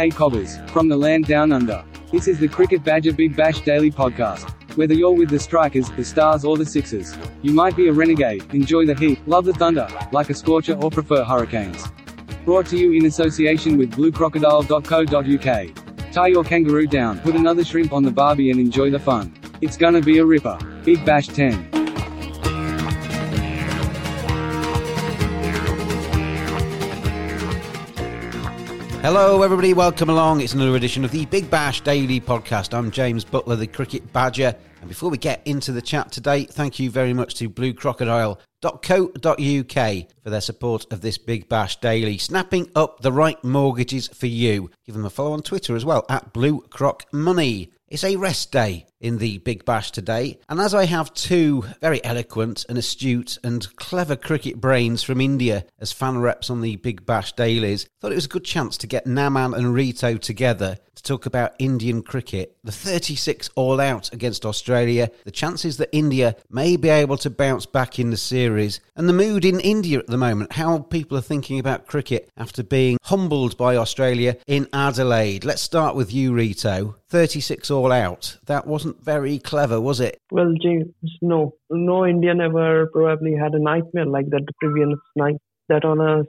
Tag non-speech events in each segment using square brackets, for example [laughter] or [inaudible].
Hey Cobbers, from the land down under. This is the Cricket Badger Big Bash Daily Podcast. Whether you're with the Strikers, the Stars, or the Sixers, you might be a renegade, enjoy the heat, love the thunder, like a scorcher, or prefer hurricanes. Brought to you in association with bluecrocodile.co.uk. Tie your kangaroo down, put another shrimp on the barbie, and enjoy the fun. It's gonna be a ripper. Big Bash 10. Hello, everybody. Welcome along. It's another edition of the Big Bash Daily Podcast. I'm James Buttler, the Cricket Badger. And before we get into the chat today, thank you very much to bluecrocodile.co.uk for their support of this Big Bash Daily, snapping up the right mortgages for you. Give them a follow on Twitter as well, at Blue Croc Money. It's a rest day in the Big Bash today, and as I have two very eloquent and astute and clever cricket brains from India as fan reps on the Big Bash dailies, thought it was a good chance to get Naman and Rito together to talk about Indian cricket, the 36 all out against Australia, the chances that India may be able to bounce back in the series, and the mood in India at the moment, how people are thinking about cricket after being humbled by Australia in Adelaide. Let's start with you, Rito. 36 all out. That wasn't very clever, was it? Well, James, no. No Indian ever probably had a nightmare like that the previous night. That on a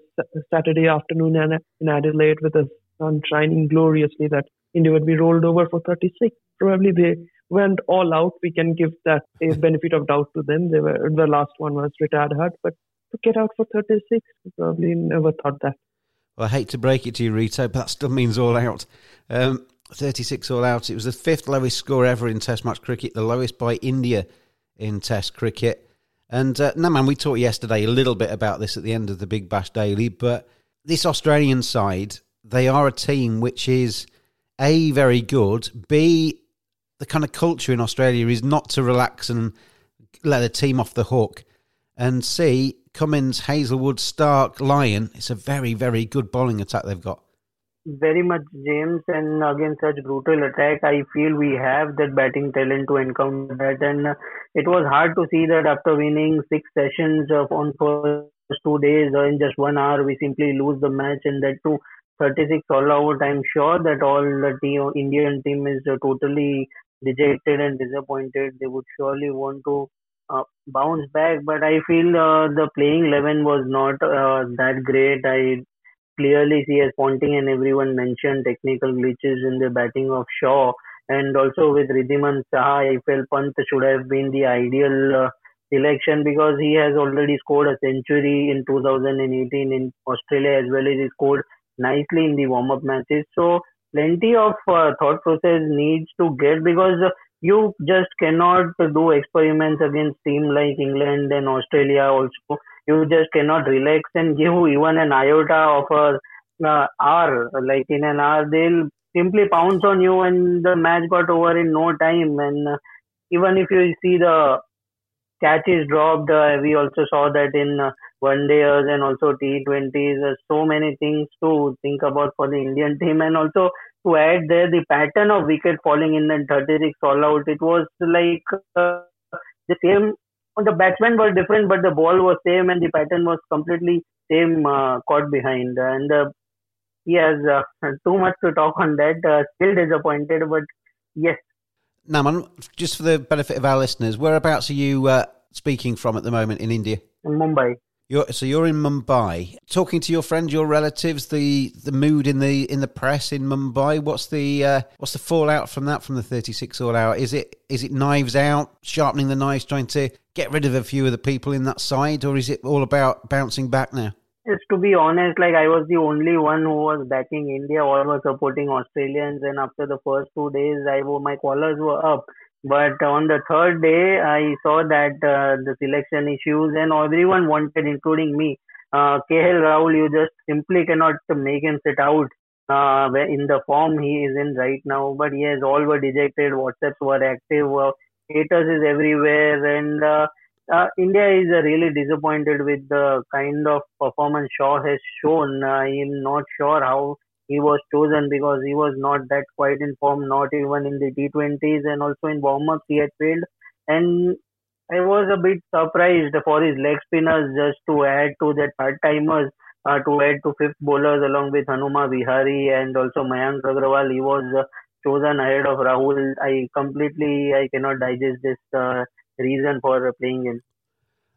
Saturday afternoon in Adelaide with the sun shining gloriously, that India would be rolled over for 36. Probably they went all out. We can give that a [laughs] benefit of doubt to them. They were the last one was retired hard, but to get out for 36, probably never thought that. Well, I hate to break it to you, Rito, but that still means all out. Um, 36 all out. It was the fifth lowest score ever in Test match cricket, the lowest by India in Test cricket. And uh, no, man, we talked yesterday a little bit about this at the end of the Big Bash Daily, but this Australian side, they are a team which is A, very good, B, the kind of culture in Australia is not to relax and let a team off the hook, and C, Cummins, Hazlewood, Stark, Lyon, it's a very, very good bowling attack they've got very much James and against such brutal attack. I feel we have that batting talent to encounter that. And it was hard to see that after winning six sessions of on first two days or in just one hour we simply lose the match. And that too 36 all out I'm sure that all the team, Indian team is totally dejected and disappointed. They would surely want to uh, bounce back. But I feel uh, the playing 11 was not uh, that great. I clearly see as Ponting and everyone mentioned technical glitches in the batting of Shaw and also with Wriddhiman Saha, I felt Pant should have been the ideal uh, selection because he has already scored a century in 2018 in Australia as well as he scored nicely in the warm-up matches. So plenty of uh, thought process needs to get because you just cannot do experiments against team like England and Australia also you just cannot relax and give [laughs] even an iota of a uh, hour. Like in an hour, they'll simply pounce on you, and the match got over in no time. And uh, even if you see the catches dropped, uh, we also saw that in uh, one dayers and also T20s. so many things to think about for the Indian team, and also to add there the pattern of wicket falling in the 36 all out. It was like uh, the same the batsmen were different, but the ball was same and the pattern was completely same uh, caught behind. And uh, he has uh, [laughs] too much to talk on that. Uh, still disappointed, but yes. Naman, just for the benefit of our listeners, whereabouts are you uh, speaking from at the moment in India? In Mumbai. You're, so you're in Mumbai, talking to your friends, your relatives, the, the mood in the in the press in Mumbai. What's the uh, what's the fallout from that from the 36 all out? Is it is it knives out, sharpening the knives, trying to get rid of a few of the people in that side, or is it all about bouncing back now? Yes, to be honest, like I was the only one who was backing India, all was supporting Australians, and after the first two days, I my collars were up. But on the third day, I saw that uh, the selection issues and everyone wanted, including me, uh, KL Rahul, you just simply cannot make him sit out uh, in the form he is in right now. But yes, all were dejected. WhatsApps were active. Uh, haters is everywhere, and uh, uh, India is uh, really disappointed with the kind of performance Shaw has shown. Uh, I'm not sure how he was chosen because he was not that quite in form, not even in the T20s and also in warm-ups he had failed. And I was a bit surprised for his leg spinners just to add to that third timers, uh, to add to fifth bowlers along with Hanuma Vihari and also Mayank Agrawal. He was uh, chosen ahead of Rahul. I completely, I cannot digest this uh, reason for playing him.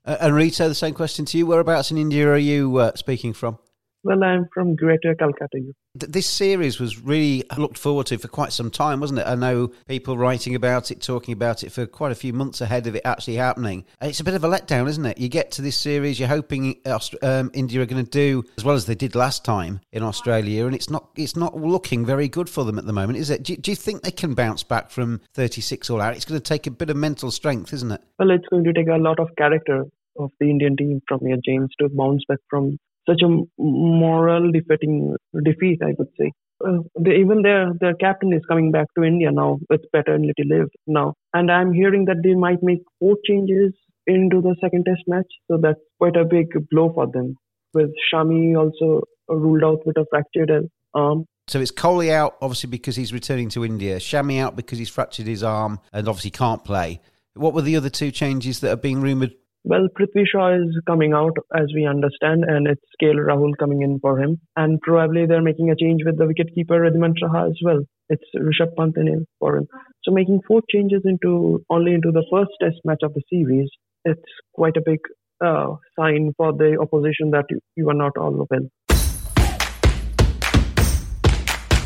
Uh, and Rito, the same question to you. Whereabouts in India are you uh, speaking from? Well, I'm from Greater Calcutta. This series was really looked forward to for quite some time, wasn't it? I know people writing about it, talking about it for quite a few months ahead of it actually happening. It's a bit of a letdown, isn't it? You get to this series, you're hoping um, India are going to do as well as they did last time in Australia, and it's not it's not looking very good for them at the moment, is it? Do, do you think they can bounce back from 36 all out? It's going to take a bit of mental strength, isn't it? Well, it's going to take a lot of character of the Indian team from your James to bounce back from such a moral defeating defeat, I would say. Uh, they, even their their captain is coming back to India now with paternity leave now, and I'm hearing that they might make four changes into the second Test match, so that's quite a big blow for them. With Shami also ruled out with a fractured arm. So it's Kohli out, obviously because he's returning to India. Shami out because he's fractured his arm and obviously can't play. What were the other two changes that are being rumoured well, Prithvi Shaw is coming out as we understand, and it's KL Rahul coming in for him. And probably they're making a change with the wicketkeeper Wriddhiman Saha as well. It's Rishabh Pant in for him. So making four changes into only into the first Test match of the series, it's quite a big uh, sign for the opposition that you, you are not all well.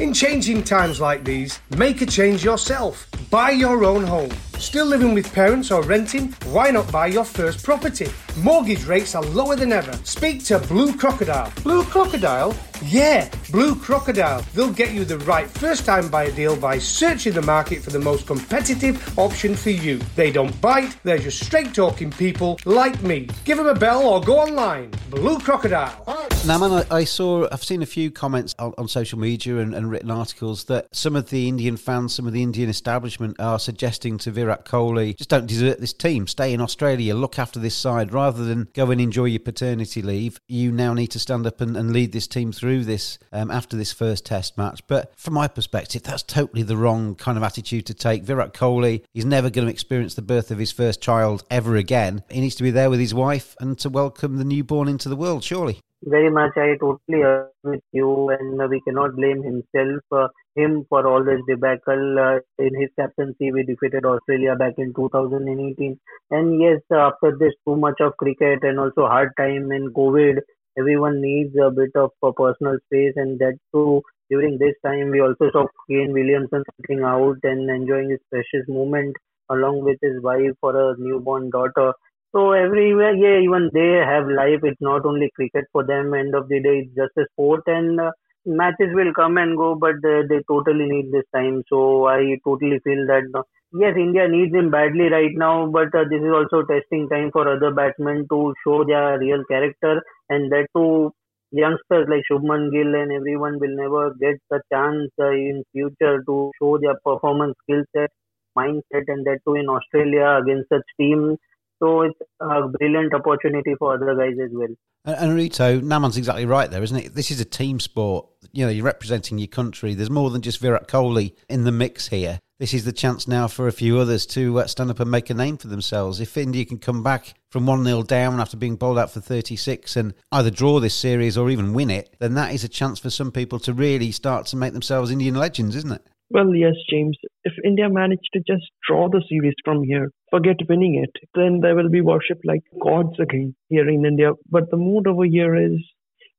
In changing times like these, make a change yourself. Buy your own home. Still living with parents or renting? Why not buy your first property? Mortgage rates are lower than ever. Speak to Blue Crocodile. Blue Crocodile? Yeah, Blue Crocodile. They'll get you the right first time buyer deal by searching the market for the most competitive option for you. They don't bite, they're just straight talking people like me. Give them a bell or go online. Blue Crocodile. Now, man, I, I saw, I've seen a few comments on, on social media and, and, written articles that some of the Indian fans, some of the Indian establishment are suggesting to Virat Kohli, just don't desert this team, stay in Australia, look after this side, rather than go and enjoy your paternity leave. You now need to stand up and, and lead this team through this um, after this first test match. But from my perspective, that's totally the wrong kind of attitude to take. Virat Kohli, he's never going to experience the birth of his first child ever again. He needs to be there with his wife and to welcome the newborn into the world, surely. Very much, I totally agree with you, and we cannot blame himself, uh, him for all this debacle. Uh, in his captaincy, we defeated Australia back in 2018, and yes, after this too much of cricket and also hard time and COVID, everyone needs a bit of uh, personal space, and that too during this time we also saw Kane Williamson sitting out and enjoying his precious moment along with his wife for a newborn daughter. So everywhere, yeah, even they have life. It's not only cricket for them. End of the day, it's just a sport, and uh, matches will come and go, but they, they totally need this time. So I totally feel that uh, yes, India needs him badly right now, but uh, this is also testing time for other batsmen to show their real character, and that too youngsters like Shubman Gill and everyone will never get the chance uh, in future to show their performance skill set, mindset, and that too in Australia against such teams so it's a brilliant opportunity for other guys as well. And, Rito, Naman's exactly right there, isn't it? This is a team sport. You know, you're representing your country. There's more than just Virat Kohli in the mix here. This is the chance now for a few others to uh, stand up and make a name for themselves. If India can come back from 1 0 down after being bowled out for 36 and either draw this series or even win it, then that is a chance for some people to really start to make themselves Indian legends, isn't it? Well, yes, James. If India managed to just draw the series from here, forget winning it, then there will be worship like gods again here in India. But the mood over here is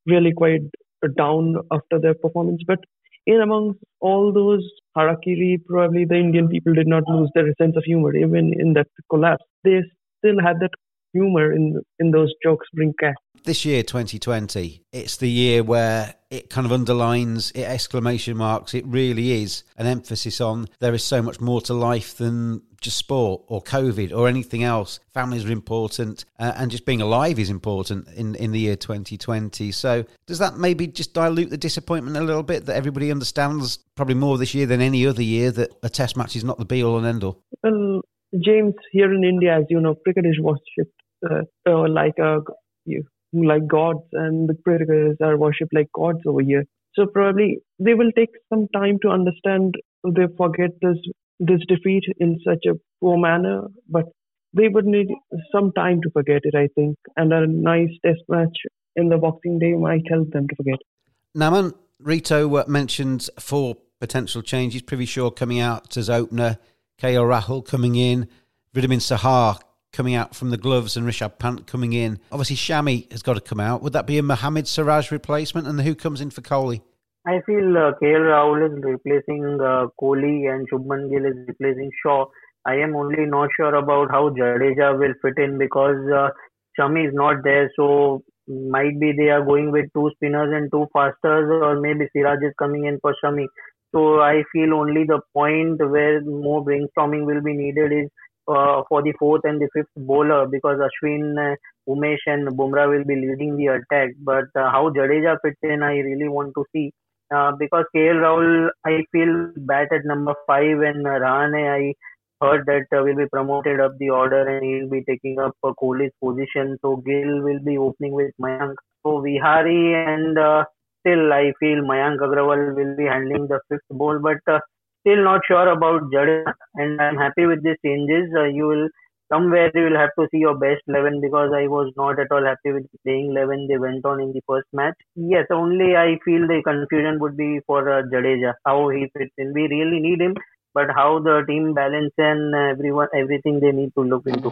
really quite down after their performance. But in amongst all those harakiri, probably the Indian people did not lose their sense of humor even in that collapse. They still had that humor in in those jokes bring cash. This year, 2020, it's the year where it kind of underlines it exclamation marks. It really is an emphasis on there is so much more to life than just sport or COVID or anything else. Families are important, uh, and just being alive is important in in the year 2020. So, does that maybe just dilute the disappointment a little bit that everybody understands probably more this year than any other year that a Test match is not the be all and end all? Well, James, here in India, as you know, cricket is worshipped uh, uh, like a you, like gods, and the cricketers are worshipped like gods over here. So probably they will take some time to understand. They forget this this defeat in such a poor manner, but they would need some time to forget it, I think. And a nice test match in the Boxing Day might help them to forget. Naman, Rito uh, mentioned four potential changes. Prithvi coming out as opener, KL Rahul coming in, Wriddhiman Saha coming out from the gloves and Rishabh Pant coming in. Obviously, Shami has got to come out. Would that be a Mohammad Siraj replacement? And who comes in for Kohli? I feel uh, KL Rahul is replacing uh, Kohli and Shubman Gill is replacing Shaw. I am only not sure about how Jadeja will fit in because uh, Shami is not there. So might be they are going with two spinners and two fasters, or maybe Siraj is coming in for Shami. So I feel only the point where more brainstorming will be needed is uh, for the fourth and the fifth bowler because Ashwin, Umesh, and Bumrah will be leading the attack. But uh, how Jadeja fits in, I really want to see. Uh, because KL Rahul, I feel bat at number five, and Rahane, I heard that uh, will be promoted up the order and he'll be taking up uh, Kohli's position. So Gill will be opening with Mayank. So Vihari and uh, still I feel Mayank Agrawal will be handling the fifth ball. But uh, still not sure about Jadeja, and I'm happy with these changes. Uh, you will somewhere you will have to see your best 11 because I was not at all happy with playing 11 they went on in the first match. Yes, only I feel the confusion would be for uh, Jadeja, how he fits in. We really need him, but how the team balance and everyone, everything they need to look into.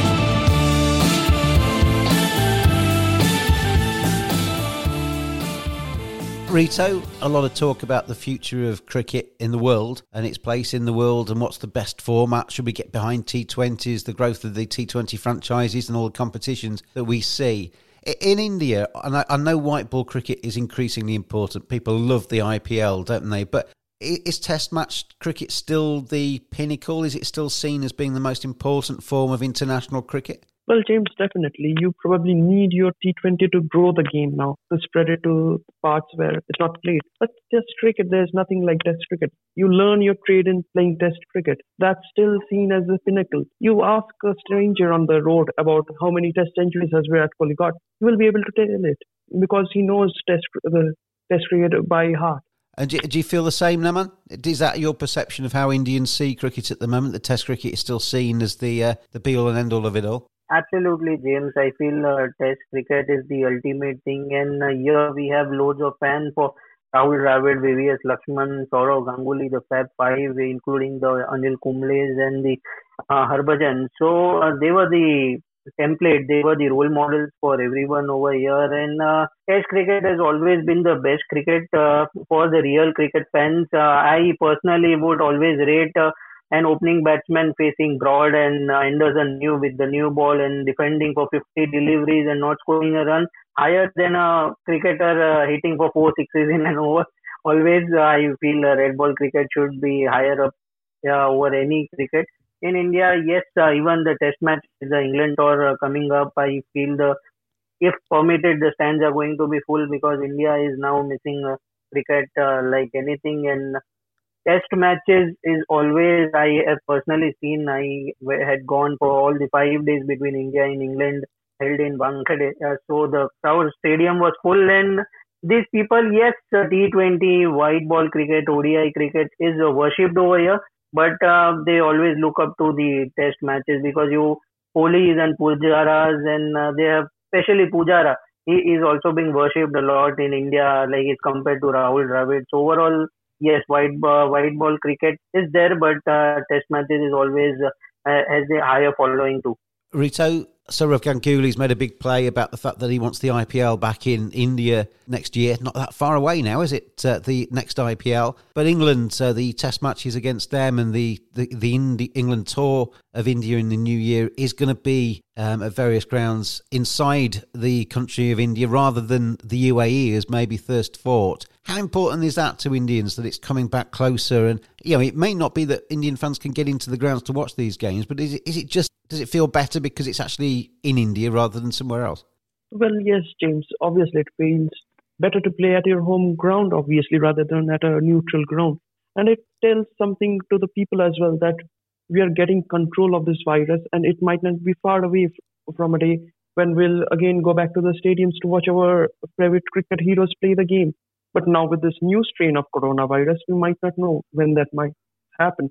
Rito, a lot of talk about the future of cricket in the world and its place in the world and what's the best format. Should we get behind T20s, the growth of the T20 franchises and all the competitions that we see? In India, and I know white ball cricket is increasingly important. People love the IPL, don't they? But is Test match cricket still the pinnacle? Is it still seen as being the most important form of international cricket? Well, James, definitely. You probably need your T20 to grow the game now, to spread it to parts where it's not played. But Test cricket, there's nothing like Test cricket. You learn your trade in playing Test cricket. That's still seen as the pinnacle. You ask a stranger on the road about how many Test centuries has Virat Kohli got, he will be able to tell it because he knows Test the Test cricket by heart. And do, do, you feel the same, Naman? Is that your perception of how Indians see cricket at the moment? The Test cricket is still seen as the uh, the be all and end all of it all. Absolutely, James. I feel uh, Test cricket is the ultimate thing, and uh, here we have loads of fans for Rahul Dravid, VVS Laxman, Sourav Ganguly, the Fab Five, including the Anil Kumbles and the uh, Harbhajan. So uh, they were the template, they were the role models for everyone over here. And uh, Test cricket has always been the best cricket uh, for the real cricket fans. Uh, I personally would always rate uh, an opening batsman facing Broad and uh, Anderson new with the new ball and defending for 50 deliveries and not scoring a run higher than a cricketer uh, hitting for four sixes in an [laughs] over. Always, uh, I feel uh, red ball cricket should be higher up uh, over any cricket. In India, yes, uh, even the test match, the England tour coming up, I feel the if permitted, the stands are going to be full because India is now missing cricket like anything and test matches is always I have personally seen. I had gone for all the five days between India and England held in Wankhede. Uh, so the crowd stadium was full and these people, yes, T20, white ball cricket, ODI cricket is uh, worshipped over here, but uh, they always look up to the test matches because you Kohlis and Pujaras and uh, they have, especially Pujara, he is also being worshipped a lot in India, like it's compared to Rahul Dravid. So overall, yes, white ball, white ball cricket is there, but uh, test matches is always uh, has a higher following too. Rito, Sourav Ganguly's made a big play about the fact that he wants the IPL back in India next year. Not that far away now, is it? Uh, the next IPL, but England, uh, the Test matches against them, and the the, the Indi- England tour of India in the new year is going to be um, at various grounds inside the country of India rather than the UAE as maybe first thought. How important is that to Indians that it's coming back closer? And you know, it may not be that Indian fans can get into the grounds to watch these games, but is it is it just does it feel better because it's actually in India rather than somewhere else? Well, yes, James. Obviously, it feels better to play at your home ground, obviously, rather than at a neutral ground. And it tells something to the people as well that we are getting control of this virus, and it might not be far away from a day when we'll again go back to the stadiums to watch our favorite cricket heroes play the game. But now with this new strain of coronavirus, we might not know when that might happen.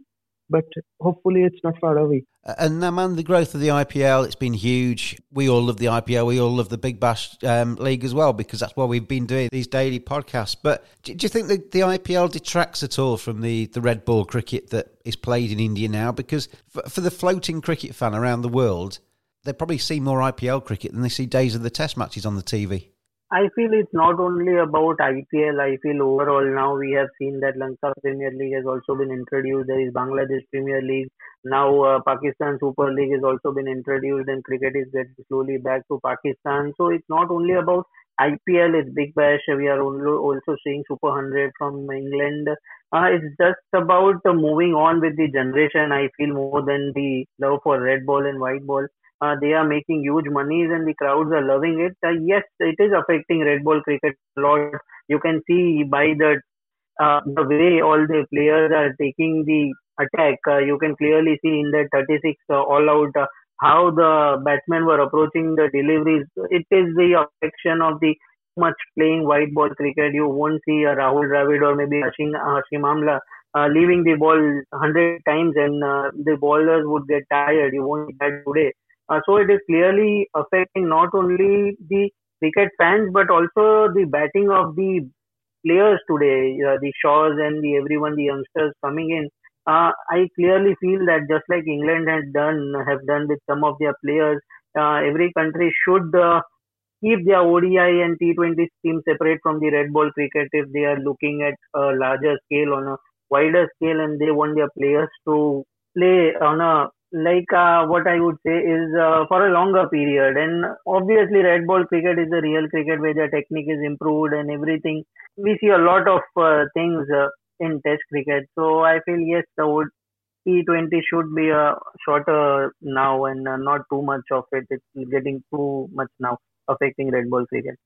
But hopefully, it's not far away. And now, man, the growth of the IPL, it's been huge. We all love the IPL. We all love the Big Bash um, League as well because that's why we've been doing these daily podcasts. But do, do you think the, the IPL detracts at all from the, the red ball cricket that is played in India now? Because for, for the floating cricket fan around the world, they probably see more IPL cricket than they see days of the Test matches on the TV. I feel it's not only about IPL. I feel overall now we have seen that Lanka Premier League has also been introduced. There is Bangladesh Premier League. Now uh, Pakistan Super League has also been introduced, and cricket is getting slowly back to Pakistan. So it's not only about IPL. It's Big Bash. We are also seeing Super 100 from England. Uh, it's just about uh, moving on with the generation. I feel more than the love for red ball and white ball uh, they are making huge monies and the crowds are loving it. Uh, yes, it is affecting red ball cricket a lot. You can see by the uh, the way all the players are taking the attack. Uh, you can clearly see in that 36 uh, all out uh, how the batsmen were approaching the deliveries. It is the affection of the much playing white ball cricket. You won't see a Rahul Dravid or maybe Hashim, Hashim Amla uh, leaving the ball 100 times and uh, the bowlers would get tired. You won't see that today. Uh, so it is clearly affecting not only the cricket fans but also the batting of the players today, uh, the Shaws and the everyone, the youngsters coming in. Uh, I clearly feel that just like England has done, have done with some of their players, every country should keep their ODI and T20 team separate from the red ball cricket if they are looking at a larger scale on a wider scale and they want their players to play on a like uh, what I would say is uh, for a longer period. And obviously, red ball cricket is a real cricket where the technique is improved and everything. We see a lot of uh, things uh, in Test cricket. So I feel yes, the T20 should be uh, shorter now and uh, not too much of it. It's getting too much now affecting red ball cricket.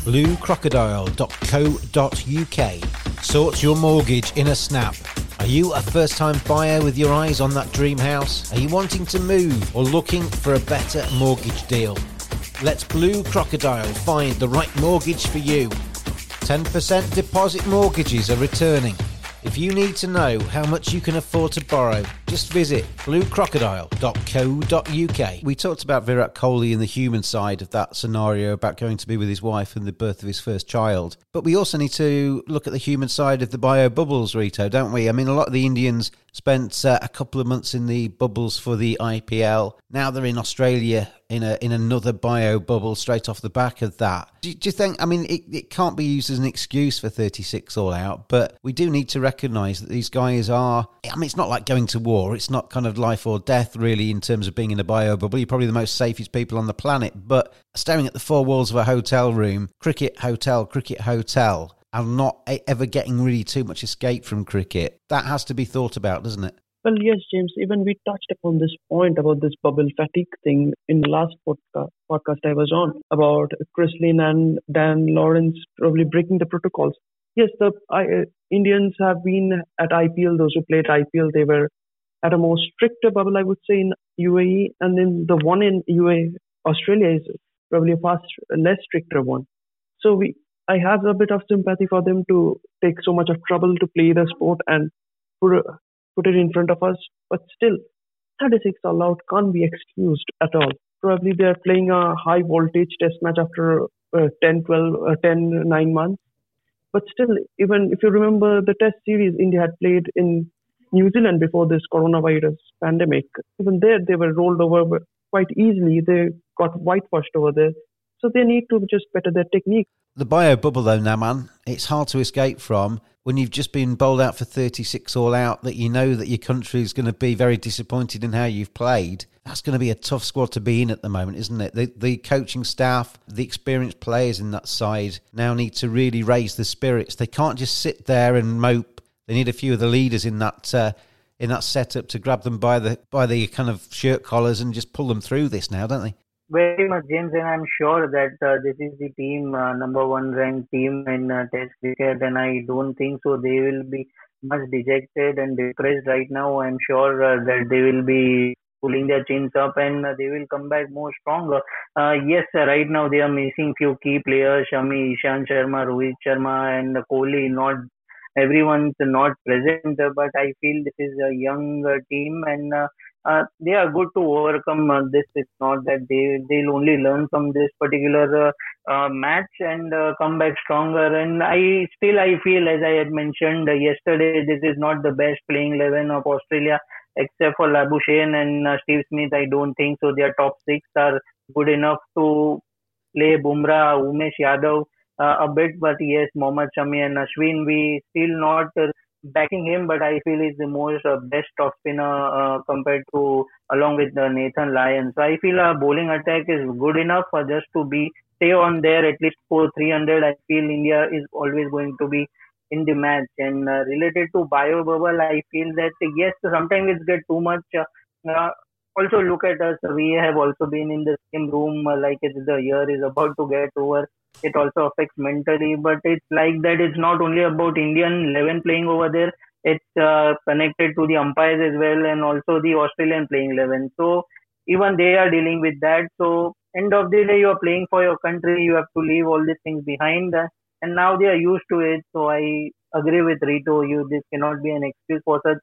bluecrocodile.co.uk Sort your mortgage in a snap. Are you a first time buyer with your eyes on that dream house? Are you wanting to move or looking for a better mortgage deal? Let Blue Crocodile find the right mortgage for you. 10% deposit mortgages are returning if you need to know how much you can afford to borrow, just visit bluecrocodile.co.uk. We talked about Virat Kohli and the human side of that scenario about going to be with his wife and the birth of his first child. But we also need to look at the human side of the bio bubbles, Rito, don't we? I mean, a lot of the Indians spent uh, a couple of months in the bubbles for the IPL. Now they're in Australia in a in another bio bubble straight off the back of that. Do, do you think? I mean, it, it can't be used as an excuse for 36 all out, but we do need to recognise that these guys are. I mean, it's not like going to war. It's not kind of life or death really in terms of being in a bio bubble. You're probably the most safest people on the planet, but staring at the four walls of a hotel room, cricket hotel, cricket hotel and not ever getting really too much escape from cricket. That has to be thought about, doesn't it? Well, yes, James. Even we touched upon this point about this bubble fatigue thing in the last podcast, I was on about Chris Lynn and Dan Lawrence probably breaking the protocols. Yes, the Indians have been at IPL. Those who played IPL, they were at a more stricter bubble, I would say, in UAE, and then the one in UAE, Australia is probably a fast less stricter one. So we I have a bit of sympathy for them to take so much of trouble to play the sport and put, put it in front of us. But still, 36 all out can't be excused at all. Probably they're playing a high voltage test match after uh, 10, 12, uh, 10, 9 months. But still, even if you remember the test series India had played in New Zealand before this coronavirus pandemic, even there they were rolled over quite easily. They got whitewashed over there. So they need to just better their technique. The bio bubble, though, now, man, it's hard to escape from when you've just been bowled out for 36 all out, that you know that your country is going to be very disappointed in how you've played. That's going to be a tough squad to be in at the moment, isn't it? The, the coaching staff, the experienced players in that side now need to really raise the spirits. They can't just sit there and mope. They need a few of the leaders in that. Uh, in that setup to grab them by the by the kind of shirt collars and just pull them through this now, don't they? Very much, James, and I'm sure that uh, this is the team, uh, number one ranked team in uh, Test cricket, and I don't think so. They will be much dejected and depressed right now. I'm sure uh, that they will be pulling their chins up and uh, they will come back more stronger. Uh, yes, right now they are missing few key players: Shami, Ishant Sharma, Rohit Sharma, and Kohli. Not everyone's not present, but I feel this is a young team and uh, they are good to overcome uh, this. It's not that they they'll only learn from this particular uh, uh match and uh, come back stronger. And I still I feel, as I had mentioned yesterday, this is not the best playing eleven of Australia, except for Labuschagne and Steve Smith. I don't think so. Their top six are good enough to play Bumrah, Umesh Yadav. a bit, but yes, Mohammad Shami and Ashwin, we still not backing him, but I feel he's the most uh, best off spinner uh, compared to along with uh, Nathan Lyon. So I feel our bowling attack is good enough for just to be stay on there at least for 300. I feel India is always going to be in the match. And uh, related to bio bubble, I feel that yes, sometimes it get too much. Uh, also look at us. We have also been in the same room uh, like the year is about to get over it also affects mentally but it's like that it's not only about indian 11 playing over there it's uh, connected to the umpires as well and also the australian playing 11 so even they are dealing with that. So end of the day you are playing for your country you have to leave all these things behind uh, and now they are used to it. So i agree with rito you this cannot be an excuse for such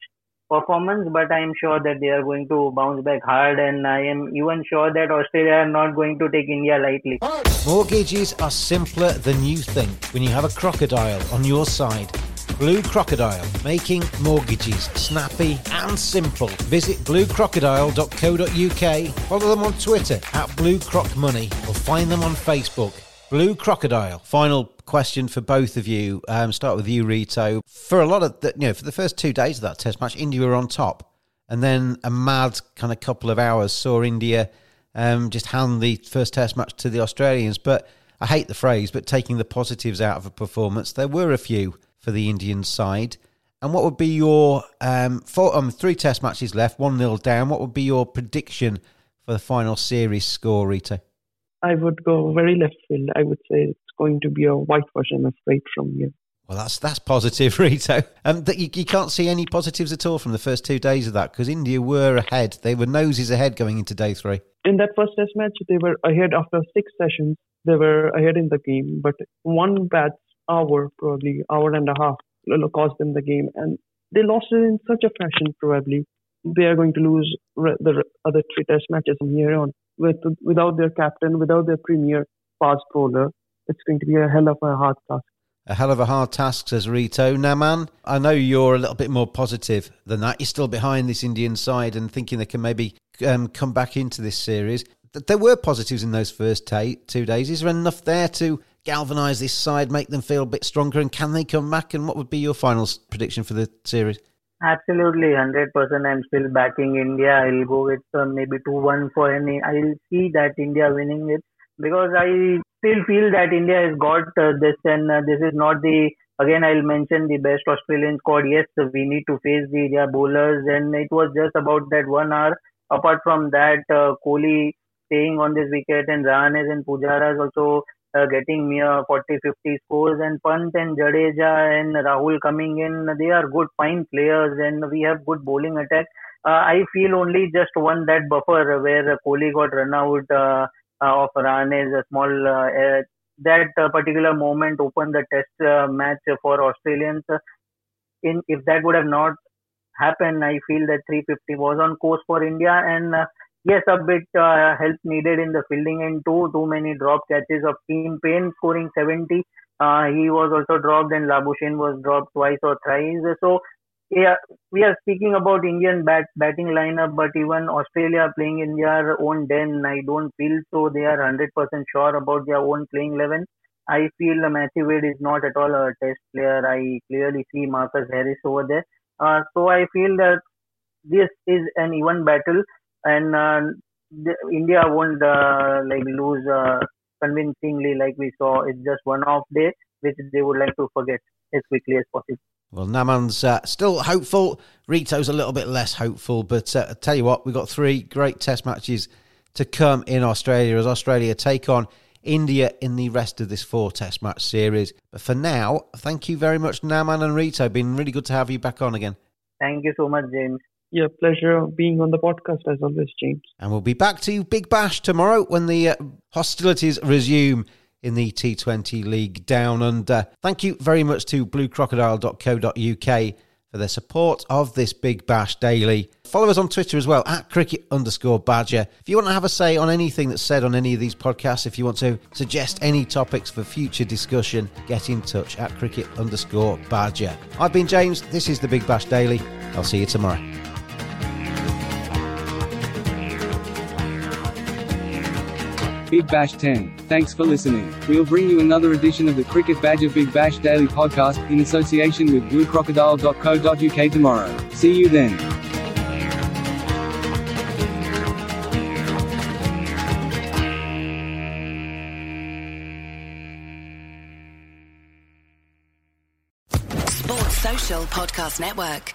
performance, but I am sure that they are going to bounce back hard, and I am even sure that Australia are not going to take India lightly. Mortgages are simpler than you think when you have a crocodile on your side. Blue Crocodile, making mortgages snappy and simple. Visit bluecrocodile.co.uk, follow them on Twitter at Blue Croc Money, or find them on Facebook. Blue Crocodile. Final question for both of you. Um, start with you, Rito. For a lot of the, you know, for the first two days of that Test match, India were on top, and then a mad kind of couple of hours saw India um, just hand the first Test match to the Australians. But I hate the phrase, but taking the positives out of a performance, there were a few for the Indian side. And what would be your um, four, um, three Test matches left, one nil down? What would be your prediction for the final series score, Rito? I would go very left field. I would say it's going to be a whitewash, I'm afraid, from you. Well, that's that's positive, [laughs] Rito. Um, that you, you can't see any positives at all from the first two days of that because India were ahead. They were noses ahead going into day three. In that first Test match, they were ahead after six sessions. They were ahead in the game, but one bad hour, probably hour and a half, cost them the game, and they lost it in such a fashion. Probably they are going to lose the other three Test matches from here on with without their captain, without their premier fast bowler, it's going to be a hell of a hard task. a hell of a hard task, says Rito. Now, man, I know you're a little bit more positive than that. You're still behind this Indian side and thinking they can maybe um, come back into this series. There were positives in those first t- two days. Is there enough there to galvanise this side, make them feel a bit stronger, and can they come back? And what would be your final prediction for the series? Absolutely, 100%. I'm still backing India. I'll go with uh, maybe 2 1 for any. I'll see that India winning it because I still feel that India has got uh, this, and uh, this is not the. Again, I'll mention the best Australian squad. Yes, we need to face the their bowlers, and it was just about that one hour. Apart from that, uh, Kohli staying on this wicket, and Rahane and Pujara is also uh, getting near 40 50 scores and Pant and Jadeja and Rahul coming in they are good fine players and we have good bowling attack. Uh, I feel only just one that buffer where Kohli got run out uh, uh of Rahane a small uh, that particular moment opened the test uh, match for Australians. In if that would have not happened I feel that 350 was on course for India and yes, a bit uh, help needed in the fielding and too too many drop catches of Tim Paine scoring 70. Uh, he was also dropped and Labuschagne was dropped twice or thrice. So yeah, we are speaking about Indian bat batting lineup, but even Australia playing in their own den, I don't feel so. They are 100% sure about their own playing 11. I feel Matthew Wade is not at all a test player. I clearly see Marcus Harris over there. Uh, so I feel that this is an even battle and uh, the, India won't uh, like lose uh, convincingly like we saw. It's just one off day which they would like to forget as quickly as possible. Well, Naman's uh, still hopeful. Rito's a little bit less hopeful, but uh, I tell you what, we've got three great Test matches to come in Australia as Australia take on India in the rest of this four Test match series. But for now, thank you very much, Naman and Rito. Been really good to have you back on again. Thank you so much, James. Yeah, pleasure being on the podcast as always, James. And we'll be back to Big Bash tomorrow when the uh, hostilities resume in the T20 League Down Under. Thank you very much to bluecrocodile.co.uk for their support of this Big Bash Daily. Follow us on Twitter as well, at cricket underscore badger. If you want to have a say on anything that's said on any of these podcasts, if you want to suggest any topics for future discussion, get in touch at cricket underscore badger. I've been James, this is the Big Bash Daily. I'll see you tomorrow. Big Bash 10. Thanks for listening. We'll bring you another edition of the Cricket Badger Big Bash Daily Podcast, in association with bluecrocodile.co.uk tomorrow. See you then. Sports Social Podcast Network.